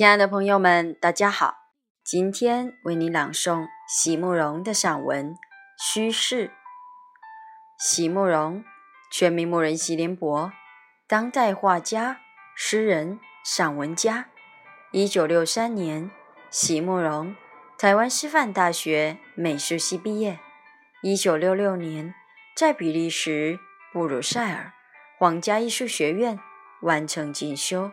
亲爱的朋友们，大家好！今天为你朗诵席慕容的散文《虚室》。席慕容，全名慕人席联博，当代画家、诗人、散文家。一九六三年，席慕容台湾师范大学美术系毕业。一九六六年，在比利时布鲁塞尔皇家艺术学院完成进修。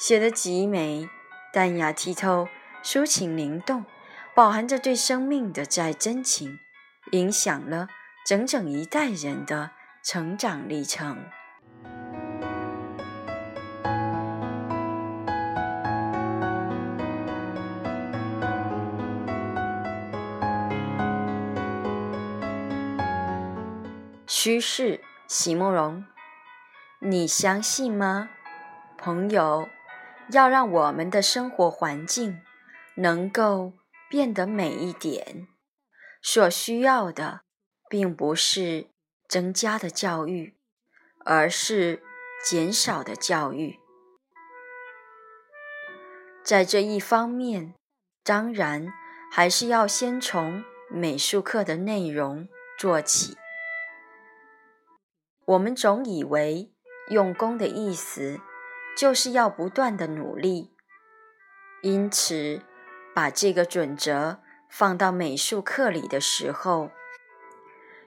写得极美，淡雅剔透，抒情灵动，饱含着对生命的再真情，影响了整整一代人的成长历程。虚室，席慕容，你相信吗，朋友？要让我们的生活环境能够变得美一点，所需要的并不是增加的教育，而是减少的教育。在这一方面，当然还是要先从美术课的内容做起。我们总以为用功的意思。就是要不断的努力，因此把这个准则放到美术课里的时候，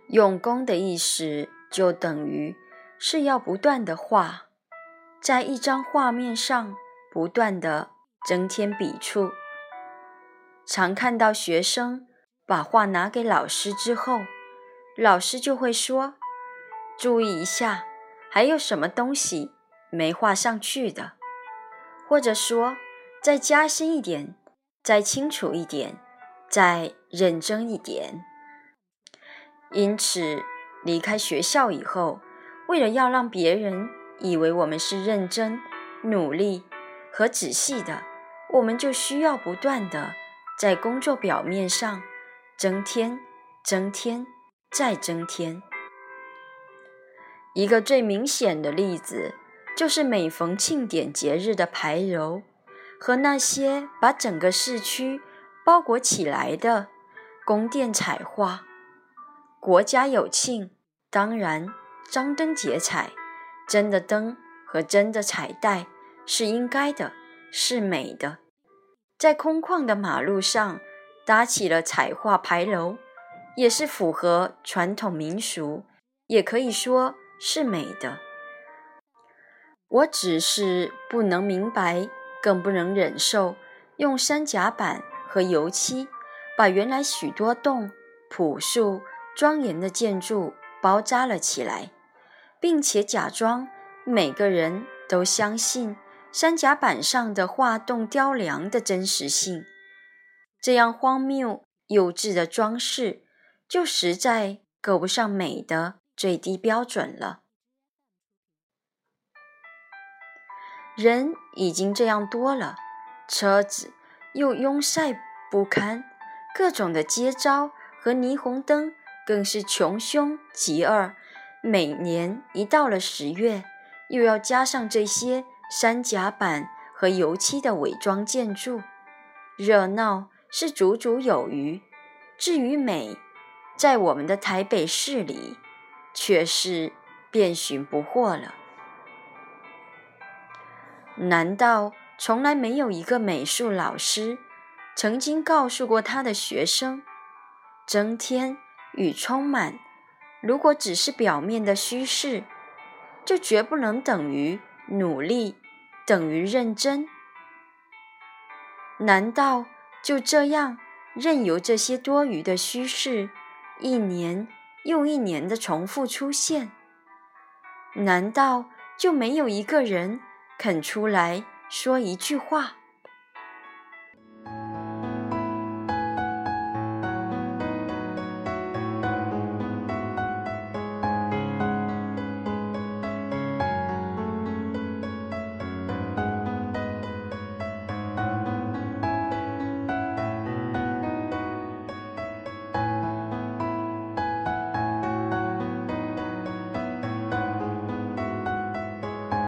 用功的意思就等于是要不断的画，在一张画面上不断的增添笔触。常看到学生把画拿给老师之后，老师就会说：“注意一下，还有什么东西。”没画上去的，或者说再加深一点，再清楚一点，再认真一点。因此，离开学校以后，为了要让别人以为我们是认真、努力和仔细的，我们就需要不断的在工作表面上增添、增添、再增添。一个最明显的例子。就是每逢庆典节日的牌楼，和那些把整个市区包裹起来的宫殿彩画。国家有庆，当然张灯结彩，真的灯和真的彩带是应该的，是美的。在空旷的马路上搭起了彩画牌楼，也是符合传统民俗，也可以说是美的。我只是不能明白，更不能忍受用三甲板和油漆把原来许多栋朴素庄严的建筑包扎了起来，并且假装每个人都相信三甲板上的画栋雕梁的真实性。这样荒谬幼稚的装饰，就实在够不上美的最低标准了。人已经这样多了，车子又拥塞不堪，各种的街招和霓虹灯更是穷凶极恶。每年一到了十月，又要加上这些三甲板和油漆的伪装建筑，热闹是足足有余。至于美，在我们的台北市里，却是遍寻不获了。难道从来没有一个美术老师曾经告诉过他的学生：增添与充满，如果只是表面的虚饰，就绝不能等于努力，等于认真？难道就这样任由这些多余的虚饰一年又一年的重复出现？难道就没有一个人？肯出来说一句话。